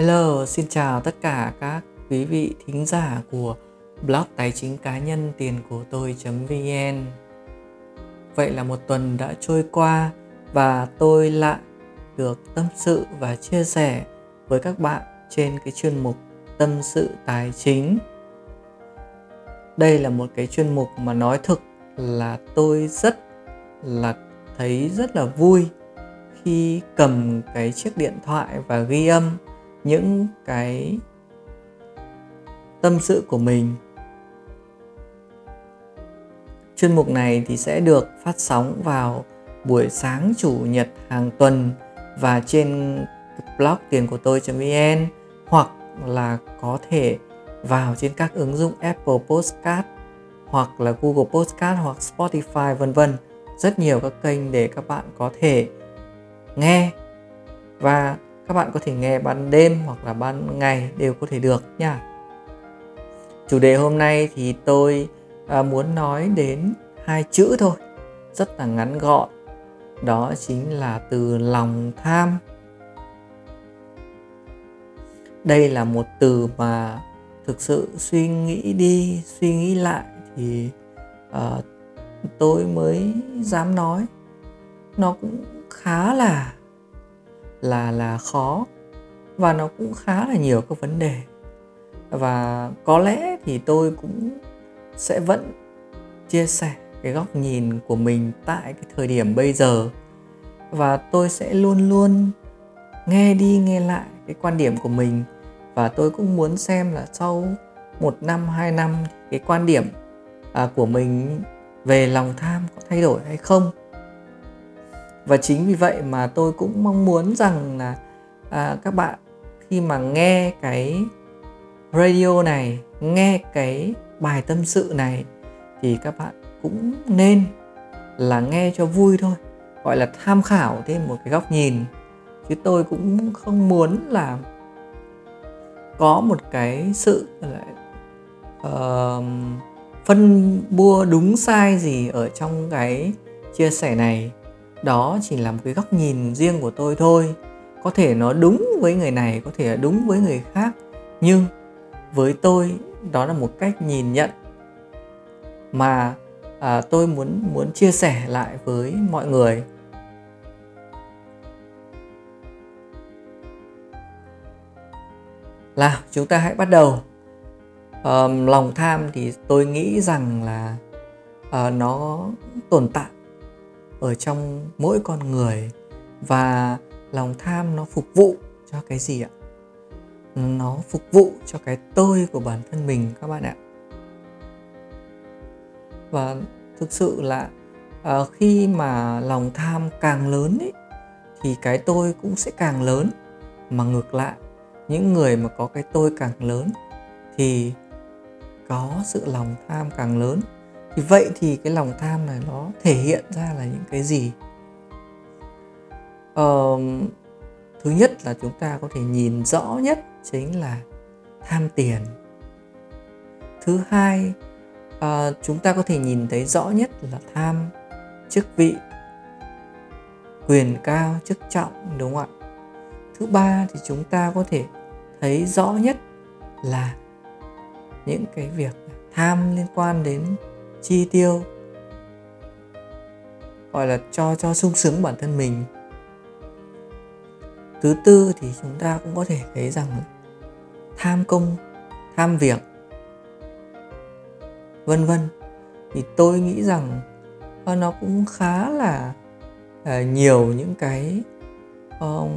Hello, xin chào tất cả các quý vị thính giả của blog tài chính cá nhân tiền của tôi.vn Vậy là một tuần đã trôi qua và tôi lại được tâm sự và chia sẻ với các bạn trên cái chuyên mục tâm sự tài chính. Đây là một cái chuyên mục mà nói thực là tôi rất là thấy rất là vui khi cầm cái chiếc điện thoại và ghi âm những cái tâm sự của mình. Chuyên mục này thì sẽ được phát sóng vào buổi sáng chủ nhật hàng tuần và trên blog tiền của tôi.vn hoặc là có thể vào trên các ứng dụng Apple Podcast, hoặc là Google Podcast, hoặc Spotify, vân vân. Rất nhiều các kênh để các bạn có thể nghe. Và các bạn có thể nghe ban đêm hoặc là ban ngày đều có thể được nha. Chủ đề hôm nay thì tôi à, muốn nói đến hai chữ thôi rất là ngắn gọn. Đó chính là từ lòng tham. Đây là một từ mà thực sự suy nghĩ đi suy nghĩ lại thì uh, tôi mới dám nói. Nó cũng khá là là là khó. Và nó cũng khá là nhiều các vấn đề. Và có lẽ thì tôi cũng sẽ vẫn chia sẻ cái góc nhìn của mình tại cái thời điểm bây giờ. Và tôi sẽ luôn luôn nghe đi nghe lại cái quan điểm của mình. Và tôi cũng muốn xem là sau một năm hai năm cái quan điểm à, của mình về lòng tham có thay đổi hay không? Và chính vì vậy mà tôi cũng mong muốn rằng là à, các bạn khi mà nghe cái radio này nghe cái bài tâm sự này thì các bạn cũng nên là nghe cho vui thôi gọi là tham khảo thêm một cái góc nhìn. Chứ tôi cũng không muốn là có một cái sự uh, phân bua đúng sai gì ở trong cái chia sẻ này đó chỉ là một cái góc nhìn riêng của tôi thôi. Có thể nó đúng với người này có thể là đúng với người khác. Nhưng với tôi đó là một cách nhìn nhận mà à, tôi muốn muốn chia sẻ lại với mọi người. Là chúng ta hãy bắt đầu. À, lòng tham thì tôi nghĩ rằng là à, nó tồn tại ở trong mỗi con người và lòng tham nó phục vụ cho cái gì ạ? Nó phục vụ cho cái tôi của bản thân mình các bạn ạ. Và thực sự là à, khi mà lòng tham càng lớn ấy, thì cái tôi cũng sẽ càng lớn. Mà ngược lại những người mà có cái tôi càng lớn thì có sự lòng tham càng lớn thì vậy thì cái lòng tham này nó thể hiện ra là những cái gì? Ờ, thứ nhất là chúng ta có thể nhìn rõ nhất chính là tham tiền. Thứ hai uh, chúng ta có thể nhìn thấy rõ nhất là tham chức vị quyền cao chức trọng đúng không ạ? Thứ ba thì chúng ta có thể thấy rõ nhất là những cái việc tham liên quan đến chi tiêu gọi là cho cho sung sướng bản thân mình. Thứ tư thì chúng ta cũng có thể thấy rằng tham công tham việc vân vân. Thì tôi nghĩ rằng nó cũng khá là uh, nhiều những cái um,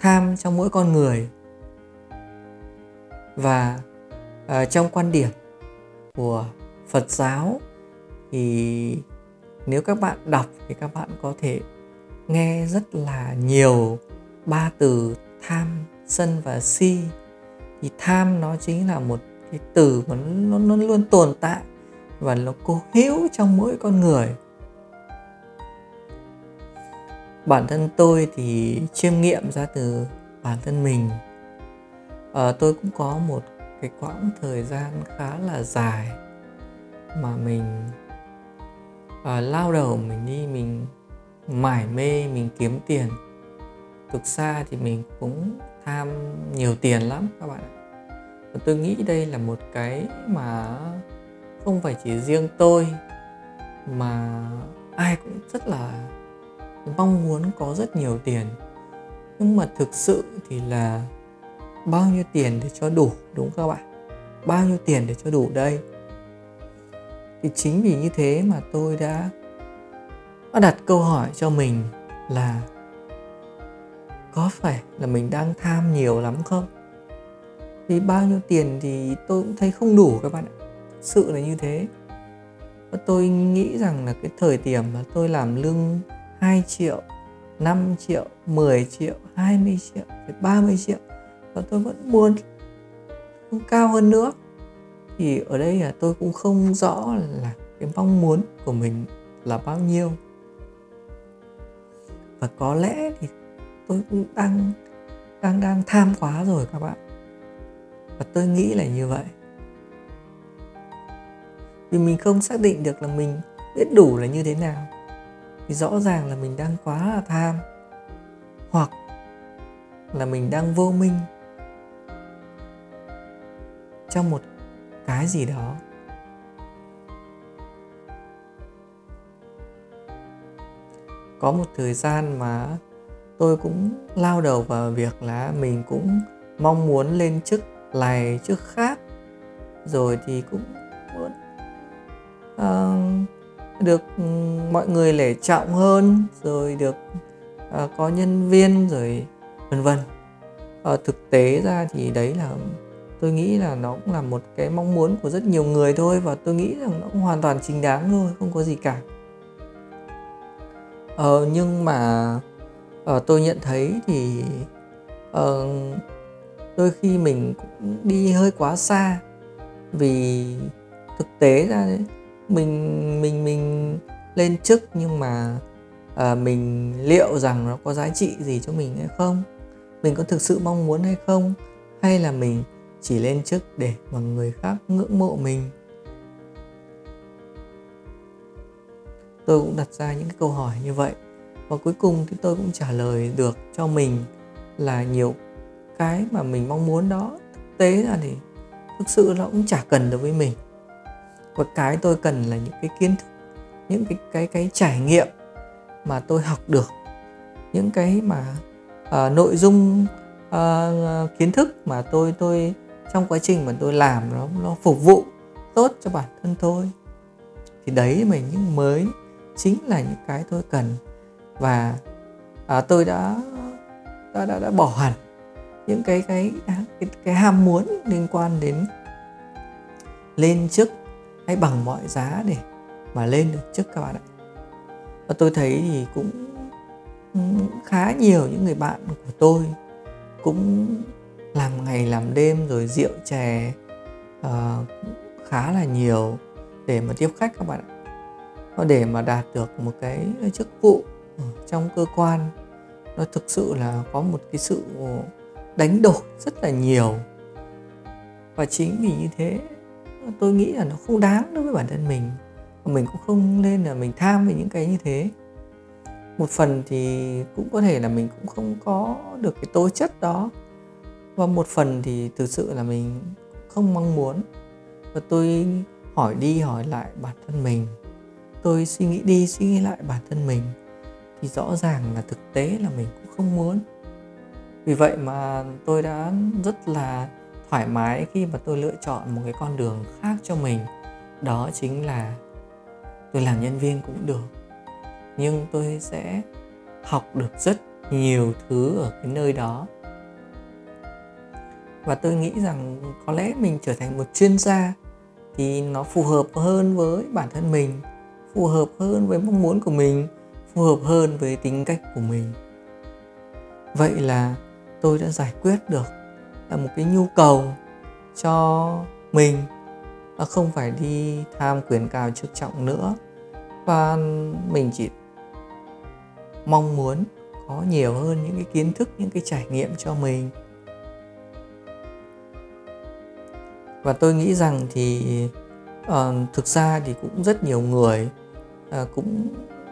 tham trong mỗi con người. Và uh, trong quan điểm của Phật giáo. Thì nếu các bạn đọc thì các bạn có thể nghe rất là nhiều ba từ tham sân và si. Thì tham nó chính là một cái từ mà nó, nó luôn tồn tại và nó cố hữu trong mỗi con người. Bản thân tôi thì chiêm nghiệm ra từ bản thân mình. À, tôi cũng có một cái quãng thời gian khá là dài mà mình uh, lao đầu mình đi mình mải mê mình kiếm tiền. Thực ra thì mình cũng tham nhiều tiền lắm các bạn ạ. Và tôi nghĩ đây là một cái mà không phải chỉ riêng tôi mà ai cũng rất là mong muốn có rất nhiều tiền. Nhưng mà thực sự thì là bao nhiêu tiền để cho đủ đúng không các bạn? Bao nhiêu tiền để cho đủ đây? Thì chính vì như thế mà tôi đã đặt câu hỏi cho mình là có phải là mình đang tham nhiều lắm không? Vì bao nhiêu tiền thì tôi cũng thấy không đủ các bạn ạ. Sự là như thế. Và tôi nghĩ rằng là cái thời điểm mà tôi làm lương 2 triệu 5 triệu 10 triệu 20 triệu 30 triệu, và tôi vẫn muốn cao hơn nữa thì ở đây là tôi cũng không rõ là cái mong muốn của mình là bao nhiêu. Và có lẽ thì tôi cũng đang đang đang tham quá rồi các bạn. Và tôi nghĩ là như vậy. Vì mình không xác định được là mình biết đủ là như thế nào. Thì rõ ràng là mình đang quá là tham. Hoặc là mình đang vô minh. Trong một cái gì đó. Có một thời gian mà tôi cũng lao đầu vào việc là mình cũng mong muốn lên chức này chức khác. Rồi thì cũng muốn uh, được ừ, mọi người lễ trọng hơn rồi được uh, có nhân viên rồi vân vân. Uh, thực tế ra thì đấy là tôi nghĩ là nó cũng là một cái mong muốn của rất nhiều người thôi và tôi nghĩ rằng nó cũng hoàn toàn chính đáng thôi không có gì cả. Ờ, nhưng mà ờ, tôi nhận thấy thì ờ, đôi khi mình cũng đi hơi quá xa vì thực tế ra đấy mình mình mình lên chức nhưng mà à, mình liệu rằng nó có giá trị gì cho mình hay không mình có thực sự mong muốn hay không hay là mình chỉ lên chức để mà người khác ngưỡng mộ mình. Tôi cũng đặt ra những cái câu hỏi như vậy và cuối cùng thì tôi cũng trả lời được cho mình là nhiều cái mà mình mong muốn đó thực tế ra thì thực sự nó cũng chả cần đối với mình. Và cái tôi cần là những cái kiến thức những cái cái cái trải nghiệm mà tôi học được những cái mà uh, nội dung uh, kiến thức mà tôi tôi trong quá trình mà tôi làm nó nó phục vụ tốt cho bản thân tôi thì đấy mình những mới chính là những cái tôi cần. Và à, tôi đã đã đã, đã bỏ hẳn những cái cái cái cái ham muốn liên quan đến lên chức hay bằng mọi giá để mà lên được chức các bạn ạ. Và tôi thấy thì cũng ừ, khá nhiều những người bạn của tôi cũng làm ngày làm đêm rồi rượu chè uh, khá là nhiều để mà tiếp khách các bạn ạ. Để mà đạt được một cái chức vụ ở trong cơ quan nó thực sự là có một cái sự đánh đổi rất là nhiều. Và chính vì như thế tôi nghĩ là nó không đáng đối với bản thân mình và mình cũng không nên là mình tham về những cái như thế. Một phần thì cũng có thể là mình cũng không có được cái tố chất đó và một phần thì thực sự là mình không mong muốn. Và tôi hỏi đi hỏi lại bản thân mình. Tôi suy nghĩ đi suy nghĩ lại bản thân mình thì rõ ràng là thực tế là mình cũng không muốn. Vì vậy mà tôi đã rất là thoải mái khi mà tôi lựa chọn một cái con đường khác cho mình. Đó chính là tôi làm nhân viên cũng được. Nhưng tôi sẽ học được rất nhiều thứ ở cái nơi đó và tôi nghĩ rằng có lẽ mình trở thành một chuyên gia thì nó phù hợp hơn với bản thân mình, phù hợp hơn với mong muốn của mình, phù hợp hơn với tính cách của mình. Vậy là tôi đã giải quyết được, là một cái nhu cầu cho mình và không phải đi tham quyền cao chức trọng nữa. Và mình chỉ mong muốn có nhiều hơn những cái kiến thức, những cái trải nghiệm cho mình. Và tôi nghĩ rằng thì uh, thực ra thì cũng rất nhiều người uh, cũng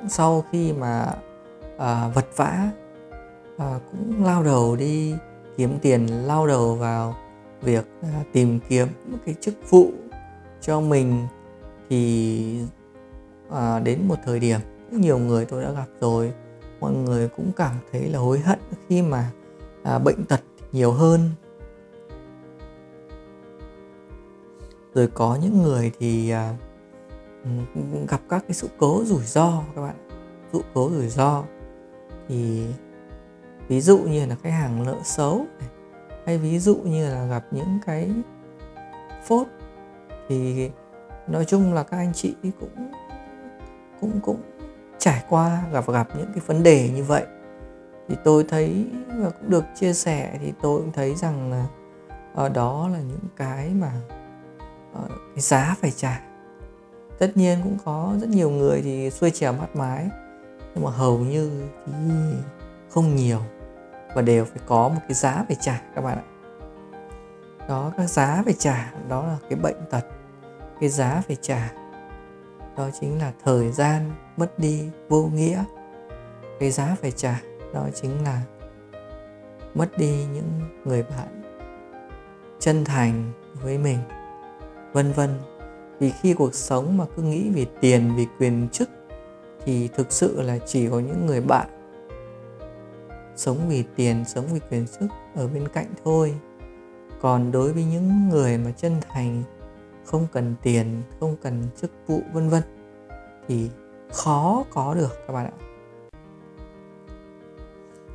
sau khi mà uh, vật vã uh, cũng lao đầu đi kiếm tiền lao đầu vào việc uh, tìm kiếm cái chức vụ cho mình thì uh, đến một thời điểm cũng nhiều người tôi đã gặp rồi mọi người cũng cảm thấy là hối hận khi mà à, bệnh tật nhiều hơn. Rồi có những người thì à, gặp các cái sự cố rủi ro các bạn sự cố rủi ro. Thì ví dụ như là khách hàng nợ xấu hay ví dụ như là gặp những cái phốt thì nói chung là các anh chị cũng cũng cũng trải qua, gặp gặp những cái vấn đề như vậy. Thì tôi thấy và cũng được chia sẻ thì tôi cũng thấy rằng là ở đó là những cái mà Ờ, cái giá phải trả. Tất nhiên cũng có rất nhiều người thì xuôi trèo mắt mái nhưng mà hầu như thì không nhiều và đều phải có một cái giá phải trả các bạn ạ. Đó, các giá phải trả, đó là cái bệnh tật, cái giá phải trả. Đó chính là thời gian mất đi vô nghĩa, cái giá phải trả, đó chính là mất đi những người bạn chân thành với mình vân vân. Vì khi cuộc sống mà cứ nghĩ vì tiền, vì quyền chức, thì thực sự là chỉ có những người bạn. Sống vì tiền, sống vì quyền sức ở bên cạnh thôi. Còn đối với những người mà chân thành, không cần tiền, không cần chức vụ, vân vân, thì khó có được các bạn ạ.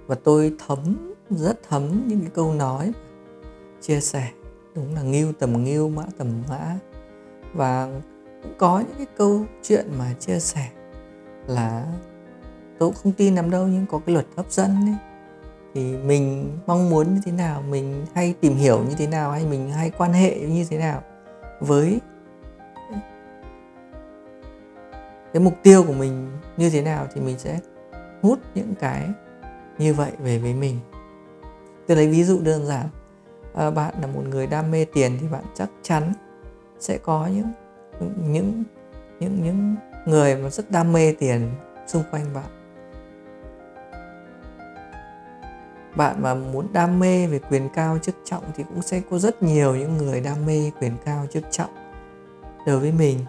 Và tôi thấm, rất thấm những cái câu nói chia sẻ đúng là nghiêu tầm nghiêu, mã tầm mã. Và cũng có những cái câu chuyện mà chia sẻ là tôi cũng không tin lắm đâu, nhưng có cái luật hấp dẫn ấy. Thì mình mong muốn như thế nào, mình hay tìm hiểu như thế nào, hay mình hay quan hệ như thế nào với cái mục tiêu của mình như thế nào thì mình sẽ hút những cái như vậy về với mình. Tôi lấy ví dụ đơn giản. Ờ, bạn là một người đam mê tiền thì bạn chắc chắn sẽ có những những những những người mà rất đam mê tiền xung quanh bạn. Bạn mà muốn đam mê về quyền cao chức trọng thì cũng sẽ có rất nhiều những người đam mê quyền cao chức trọng đối với mình.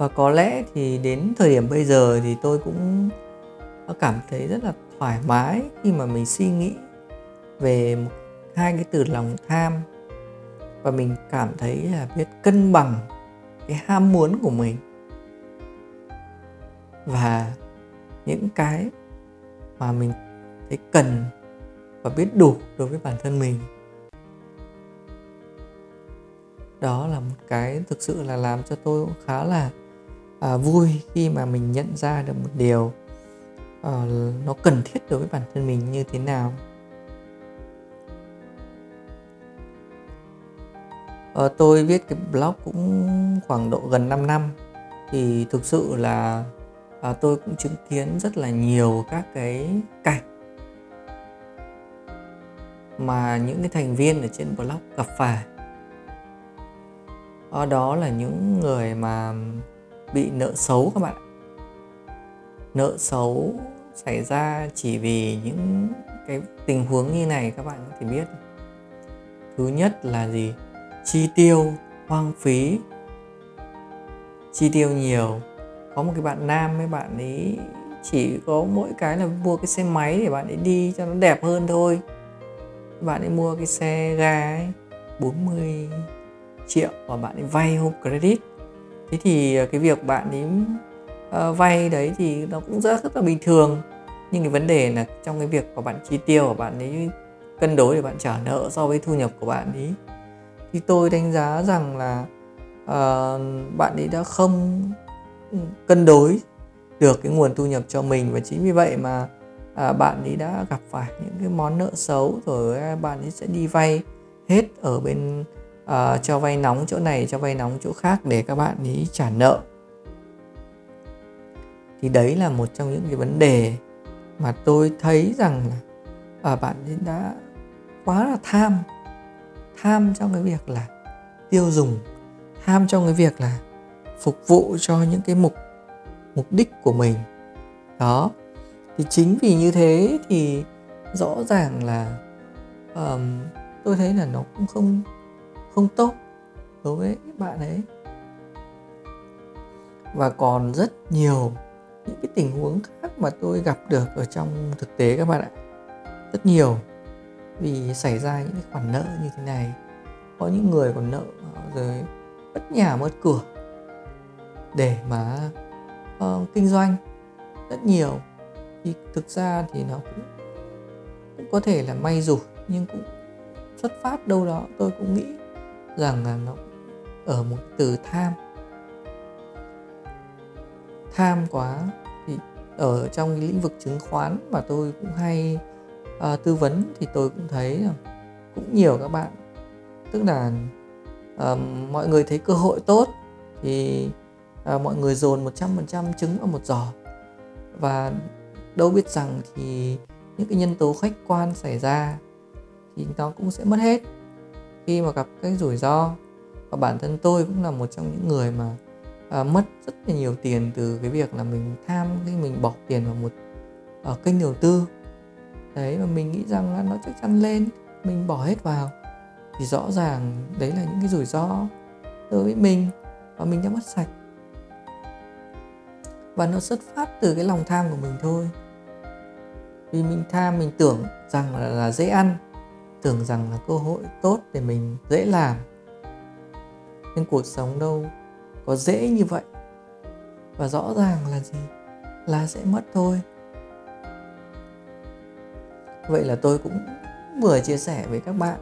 Và có lẽ thì đến thời điểm bây giờ thì tôi cũng cảm thấy rất là thoải mái khi mà mình suy nghĩ về hai cái từ lòng tham. Và mình cảm thấy là biết cân bằng cái ham muốn của mình. Và những cái mà mình thấy cần và biết đủ đối với bản thân mình. Đó là một cái thực sự là làm cho tôi khá là à, vui khi mà mình nhận ra được một điều à, nó cần thiết đối với bản thân mình như thế nào. À, tôi viết cái blog cũng khoảng độ gần 5 năm thì thực sự là à, tôi cũng chứng kiến rất là nhiều các cái cảnh mà những cái thành viên ở trên blog gặp phải. Đó, đó là những người mà bị nợ xấu các bạn nợ xấu xảy ra chỉ vì những cái tình huống như này các bạn có thể biết. Thứ nhất là gì? Chi tiêu, hoang phí. Chi tiêu nhiều. Có một cái bạn nam với bạn ấy chỉ có mỗi cái là mua cái xe máy để bạn ấy đi cho nó đẹp hơn thôi. Bạn ấy mua cái xe ga ấy 40 triệu và bạn ấy vay home credit thế thì ờ, cái việc bạn ấy uh, vay đấy thì nó cũng rất rất là bình thường. Nhưng cái vấn đề là trong cái việc của bạn chi tiêu của bạn ấy cân đối để bạn trả nợ so với thu nhập của bạn ấy thì tôi đánh giá rằng là uh, bạn ấy đã không ừ, cân đối được cái nguồn thu nhập cho mình. Và chính vì vậy mà à, bạn ấy đã gặp phải những cái món nợ xấu rồi à, bạn ấy sẽ đi vay hết ở bên uh, cho vay nóng chỗ này cho vay nóng chỗ khác để các bạn ý trả nợ. Thì đấy là một trong những cái vấn đề mà tôi thấy rằng là uh, bạn ấy đã quá là tham tham trong cái việc là tiêu dùng tham trong cái việc là phục vụ cho những cái mục mục đích của mình. Đó thì chính vì như thế thì rõ ràng là um, tôi thấy là nó cũng không không tốt đối với bạn ấy. Và còn rất nhiều những cái tình huống khác mà tôi gặp được ở trong thực tế các bạn ạ. Rất nhiều. Vì xảy ra những cái khoản nợ như thế này. Có những người còn nợ rồi mất nhà mất cửa để mà uh, kinh doanh. Rất nhiều. Thì thực ra thì nó cũng cũng có thể là may rủi nhưng cũng xuất phát đâu đó tôi cũng nghĩ rằng là nó ở một từ tham. Tham quá thì ở trong cái lĩnh vực chứng khoán mà tôi cũng hay uh, tư vấn thì tôi cũng thấy là cũng nhiều các bạn. Tức là uh, mọi người thấy cơ hội tốt thì uh, mọi người dồn 100% trứng vào một giò và đâu biết rằng thì những cái nhân tố khách quan xảy ra thì nó cũng sẽ mất hết khi mà gặp cái rủi ro. Và bản thân tôi cũng là một trong những người mà à, mất rất là nhiều tiền từ cái việc là mình tham khi mình bỏ tiền vào một ở kênh đầu tư. Đấy mà mình nghĩ rằng là nó chắc chắn lên mình bỏ hết vào. Thì rõ ràng đấy là những cái rủi ro đối với mình và mình đã mất sạch. Và nó xuất phát từ cái lòng tham của mình thôi. Vì mình tham mình tưởng rằng là, là dễ ăn tưởng rằng là cơ hội tốt để mình dễ làm. Nhưng cuộc sống đâu có dễ như vậy. Và rõ ràng là gì? Là sẽ mất thôi. Vậy là tôi cũng vừa chia sẻ với các bạn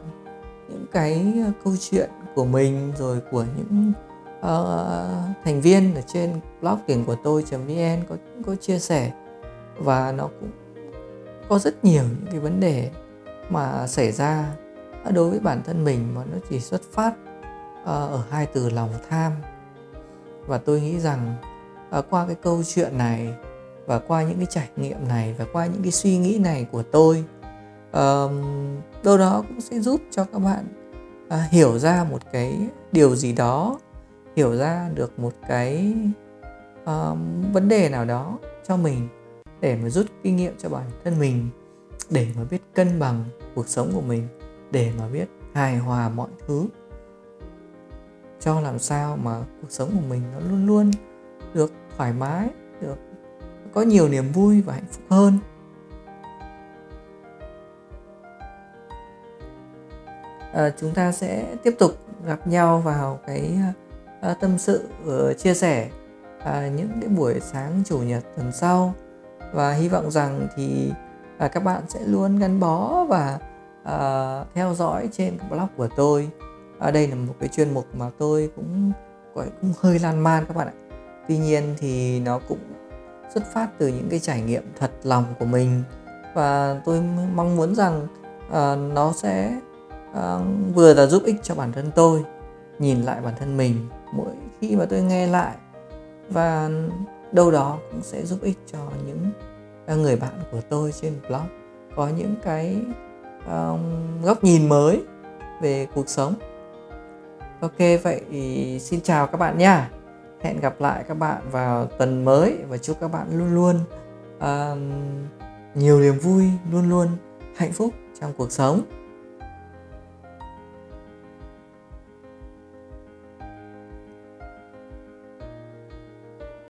những cái ờ, câu chuyện của mình rồi của những uh, thành viên ở trên blog tiền của tôi vn có có chia sẻ. Và nó cũng có rất nhiều những cái vấn đề mà xảy ra đối với bản thân mình mà nó chỉ xuất phát ờ, ở hai từ lòng tham. Và tôi nghĩ rằng ờ, qua cái câu chuyện này và qua những cái trải nghiệm này và qua những cái suy nghĩ này của tôi đâu đó cũng sẽ giúp cho các bạn à, hiểu ra một cái điều gì đó hiểu ra được một cái uh, vấn đề nào đó cho mình để mà rút kinh nghiệm cho bản thân mình để mà biết cân bằng cuộc sống của mình để mà biết hài hòa mọi thứ. Cho làm sao mà cuộc sống của mình nó luôn luôn được thoải mái được có nhiều niềm vui và hạnh phúc hơn. À, chúng ta sẽ tiếp tục gặp nhau vào cái à, tâm sự uh, chia sẻ à, những cái buổi sáng chủ nhật tuần sau. Và hy vọng rằng thì và các bạn sẽ luôn gắn bó và uh, theo dõi trên blog của tôi. À, đây là một cái chuyên mục mà tôi cũng gọi cũng hơi lan man các bạn ạ. Tuy nhiên thì nó cũng xuất phát từ những cái trải nghiệm thật lòng của mình. Và tôi mong muốn rằng uh, nó sẽ uh, vừa là giúp ích cho bản thân tôi nhìn lại bản thân mình mỗi khi mà tôi nghe lại. Và đâu đó cũng sẽ giúp ích cho những người bạn của tôi trên blog có những cái um, góc nhìn mới về cuộc sống. Ok vậy xin chào các bạn nha. Hẹn gặp lại các bạn vào tuần mới và chúc các bạn luôn luôn um, nhiều niềm vui luôn luôn hạnh phúc trong cuộc sống.